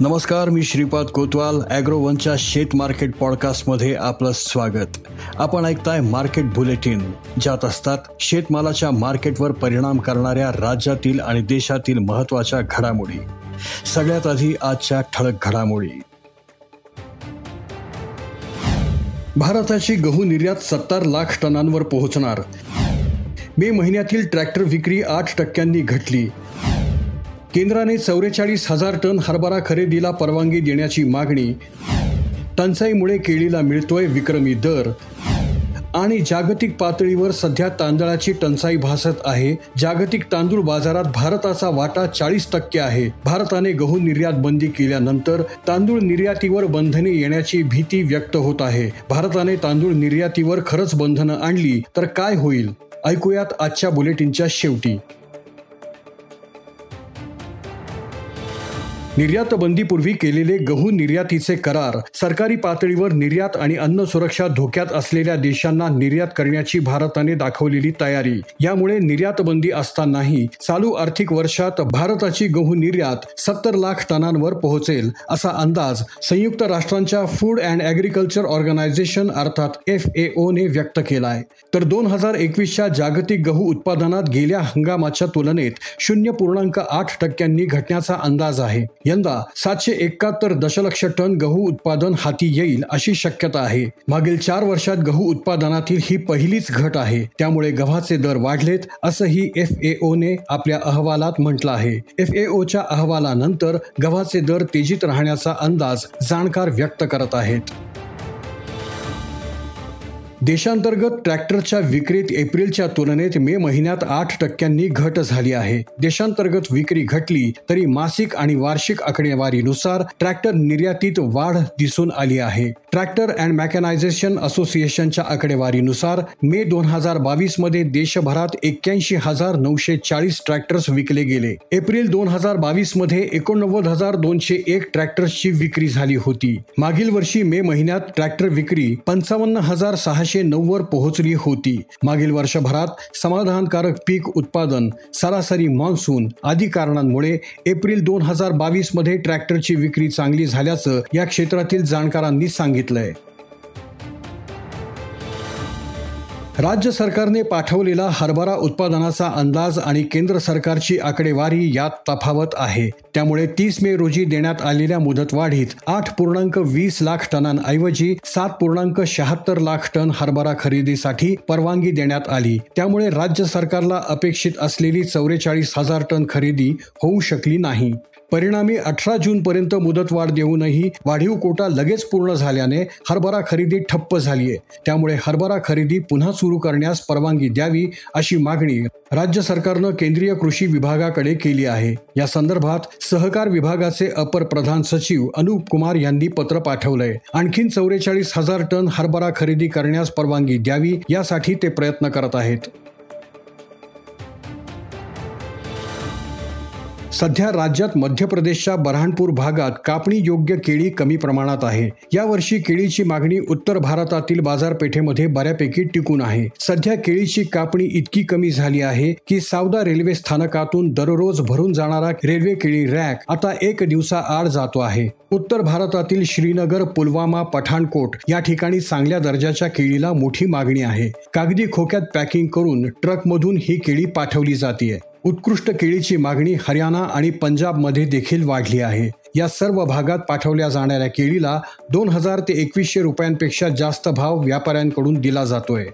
नमस्कार मी श्रीपाद कोतवाल ॲग्रोवनच्या शेत मार्केट पॉडकास्टमध्ये आपलं स्वागत. आपण ऐकताय मार्केट बुलेटिन ज्यात असतात शेतमालाच्या मार्केटवर परिणाम करणाऱ्या राज्यातील आणि देशातील महत्त्वाच्या घडामोडी. सगळ्यात आधी आजच्या ठळक घडामोडी. भारताची गहू निर्यात सत्तर लाख टनांवर पोहोचणार. मे महिन्यातील ट्रॅक्टर विक्री आठ टक्क्यांनी घटली. केंद्राने चौवेचाळीस हजार टन हरभरा खरेदीला परवानगी देण्याची मागणी. टंचाईमुळे केळीला मिळतोय विक्रमी दर. आणि जागतिक पातळीवर सध्या तांदळाची टंचाई भासत आहे. जागतिक तांदूळ बाजारात भारताचा वाटा चाळीस टक्के आहे. भारताने गहू निर्यात बंदी केल्यानंतर तांदूळ निर्यातीवर बंधने येण्याची भीती व्यक्त होत आहे. भारताने तांदूळ निर्यातीवर खरंच बंधनं आणली तर काय होईल? ऐकूयात आजच्या बुलेटिनच्या शेवटी. निर्यात बंदीपूर्वी केलेले गहू निर्यातीचे करार सरकारी पातळीवर निर्यात आणि अन्न सुरक्षा धोक्यात असलेल्या देशांना निर्यात करण्याची भारताने दाखवलेली तयारी. यामुळे निर्यात बंदी असतानाही चालू आर्थिक वर्षात भारताची गहू निर्यात सत्तर लाख टनांवर पोहोचेल असा अंदाज संयुक्त राष्ट्रांच्या फूड अँड ॲग्रिकल्चर ऑर्गनायझेशन अर्थात एफ ए ओने व्यक्त केलाय. तर दोन हजार एकवीसच्या जागतिक गहू उत्पादनात गेल्या हंगामाच्या तुलनेत शून्य पूर्णांक आठ टक्क्यांनी घटण्याचा अंदाज आहे. यंदा सातशे एकाहत्तर दशलक्ष टन गहू उत्पादन हाती येईल अशी शक्यता आहे. मागील चार वर्षात गहू उत्पादनातील ही पहिलीच घट आहे. त्यामुळे गव्हाचे दर वाढलेत असंही एफ ए ने आपल्या अहवालात म्हटलं आहे. एफ ए ओच्या अहवालानंतर गव्हाचे दर तेजीत राहण्याचा अंदाज जाणकार व्यक्त करत आहेत. देशांतर्गत ट्रॅक्टरच्या विक्रीत एप्रिलच्या तुलनेत मे महिन्यात आठ टक्क्यांनी घट झाली आहे. देशांतर्गत विक्री घटली तरी मासिक आणि वार्षिक आकडेवारीनुसार ट्रॅक्टर निर्यातीत वाढ दिसून आली आहे. ट्रॅक्टर अँड मॅकॅनायझेशन असोसिएशनच्या आकडेवारीनुसार मे दोन हजार बावीसमध्ये देशभरात एक्क्याऐंशी हजार नऊशे चाळीस ट्रॅक्टर्स विकले गेले. एप्रिल दोन हजार बावीसमध्ये एकोणनव्वद हजार दोनशे एक ट्रॅक्टर्सची विक्री झाली होती. मागील वर्षी मे महिन्यात ट्रॅक्टर विक्री पंचावन्न हजार सहाशे सहाशे नव्वद पोहोचली होती. मागील वर्षभरात समाधानकारक पीक उत्पादन सरासरी मान्सून आदी कारणांमुळे एप्रिल दोन हजार बावीसमध्ये ट्रॅक्टरची विक्री चांगली झाल्याचं या क्षेत्रातील जाणकारांनी सांगितलंय. राज्य सरकारने पाठवलेला हरभरा उत्पादनाचा अंदाज आणि केंद्र सरकारची आकडेवारी यात तफावत आहे. त्यामुळे तीस मे रोजी देण्यात आलेल्या मुदतवाढीत आठ पूर्णांक वीस लाख टनांऐवजी सात पूर्णांक शहात्तर लाख टन हरभरा खरेदीसाठी परवानगी देण्यात आली. त्यामुळे राज्य सरकारला अपेक्षित असलेली चौवेचाळीस हजार टन खरेदी होऊ शकली नाही. परिणामी अठरा जूनपर्यंत मुदतवाढ देऊनही वाढीव कोटा लगेच पूर्ण झाल्याने हरभरा खरेदी ठप्प झालीये. त्यामुळे हरभरा खरेदी पुन्हा सुरू करण्यास परवानगी द्यावी अशी मागणी राज्य सरकारनं केंद्रीय कृषी विभागाकडे केली आहे. या संदर्भात सहकार विभागाचे अपर प्रधान सचिव अनुप कुमार यांनी पत्र पाठवलंय. आणखीन चौवेचाळीस हजार टन हरभरा खरेदी करण्यास परवानगी द्यावी यासाठी ते प्रयत्न करत आहेत. सध्या राज्यात मध्य प्रदेशच्या बऱ्हाणपूर भागात कापणी योग्य केळी कमी प्रमाणात आहे. यावर्षी केळीची मागणी उत्तर भारतातील बाजारपेठेमध्ये बऱ्यापैकी टिकून आहे. सध्या केळीची कापणी इतकी कमी झाली आहे की सावदा रेल्वे स्थानकातून दररोज भरून जाणारा रेल्वे केळी रॅक आता एक दिवसा आड जातो आहे. उत्तर भारतातील श्रीनगर पुलवामा पठाणकोट या ठिकाणी चांगल्या दर्जाच्या केळीला मोठी मागणी आहे. कागदी खोक्यात पॅकिंग करून ट्रकमधून ही केळी पाठवली जाते उत्कृष्ट केळीची मागणी हरियाणा आणि पंजाबमध्ये देखील वाढली आहे. या सर्व भागात पाठवल्या जाणाऱ्या केळीला दोन हजार ते एकवीसशे रुपयांपेक्षा जास्त भाव व्यापाऱ्यांकडून दिला जातोय.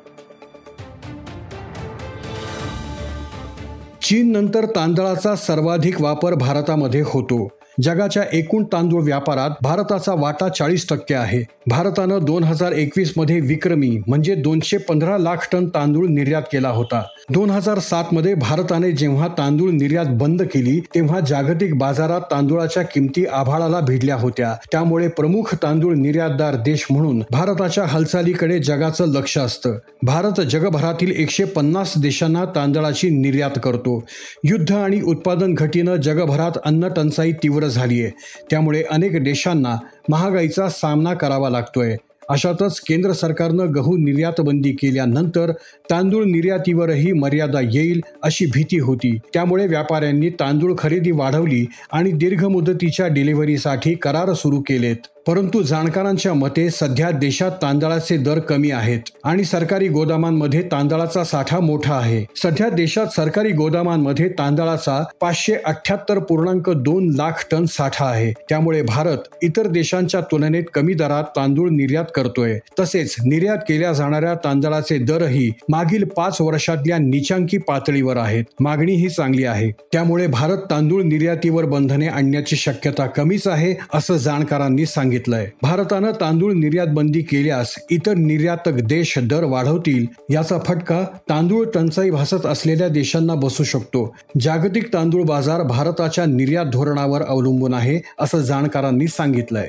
चीन नंतर तांदळाचा सर्वाधिक वापर भारतामध्ये होतो. जगाच्या एकूण तांदूळ व्यापारात भारताचा वाटा चाळीस टक्के आहे. भारतानं दोन हजार एकवीसमध्ये विक्रमी म्हणजे दोनशे पंधरा लाख टन तांदूळ निर्यात केला होता. दोन हजार सात मध्ये भारताने जेव्हा तांदूळ निर्यात बंद केली तेव्हा जागतिक बाजारात तांदूळाच्या किमती आभाळाला भिडल्या होत्या. त्यामुळे प्रमुख तांदूळ निर्यातदार देश म्हणून भारताच्या हालचालीकडे जगाचं लक्ष असतं. भारत जगभरातील एकशे पन्नास देशांना तांदळाची निर्यात करतो. युद्ध आणि उत्पादन घटीनं जगभरात अन्न टंचाई तीव्र झालीय. त्यामुळे अनेक देशांना महागाईचा सामना करावा लागतोय. अशातच केंद्र सरकारनं गहू निर्यात बंदी केल्यानंतर तांदूळ निर्यातीवरही मर्यादा येईल अशी भीती होती. त्यामुळे व्यापाऱ्यांनी तांदूळ खरेदी वाढवली आणि दीर्घ मुदतीच्या डिलिव्हरीसाठी करार सुरू केलेत. परंतु जाणकारांच्या मते सध्या देशात तांदळाचे दर कमी आहेत आणि सरकारी गोदामांमध्ये तांदळाचा साठा मोठा आहे. सध्या देशात सरकारी गोदामांमध्ये तांदळाचा पाचशे अठ्याहत्तर पूर्णांक दोन लाख टन साठा आहे. त्यामुळे भारत इतर देशांच्या तुलनेत कमी दरात तांदूळ निर्यात करतोय. तसेच निर्यात केल्या जाणाऱ्या तांदळाचे दरही मागील पाच वर्षातल्या निचांकी पातळीवर आहेत. मागणी ही चांगली आहे. त्यामुळे भारत तांदूळ निर्यातीवर बंधने आणण्याची शक्यता कमीच आहे असं जाणकारांनी सांगितलं. सांगितलंय. भारतानं तांदूळ निर्यात बंदी केल्यास इतर निर्यातक देश दर वाढवतील याचा फटका तांदूळ टंचाई भासत असलेल्या देशांना बसू शकतो. जागतिक तांदूळ बाजार भारताच्या निर्यात धोरणावर अवलंबून आहे असं जाणकारांनी सांगितलंय.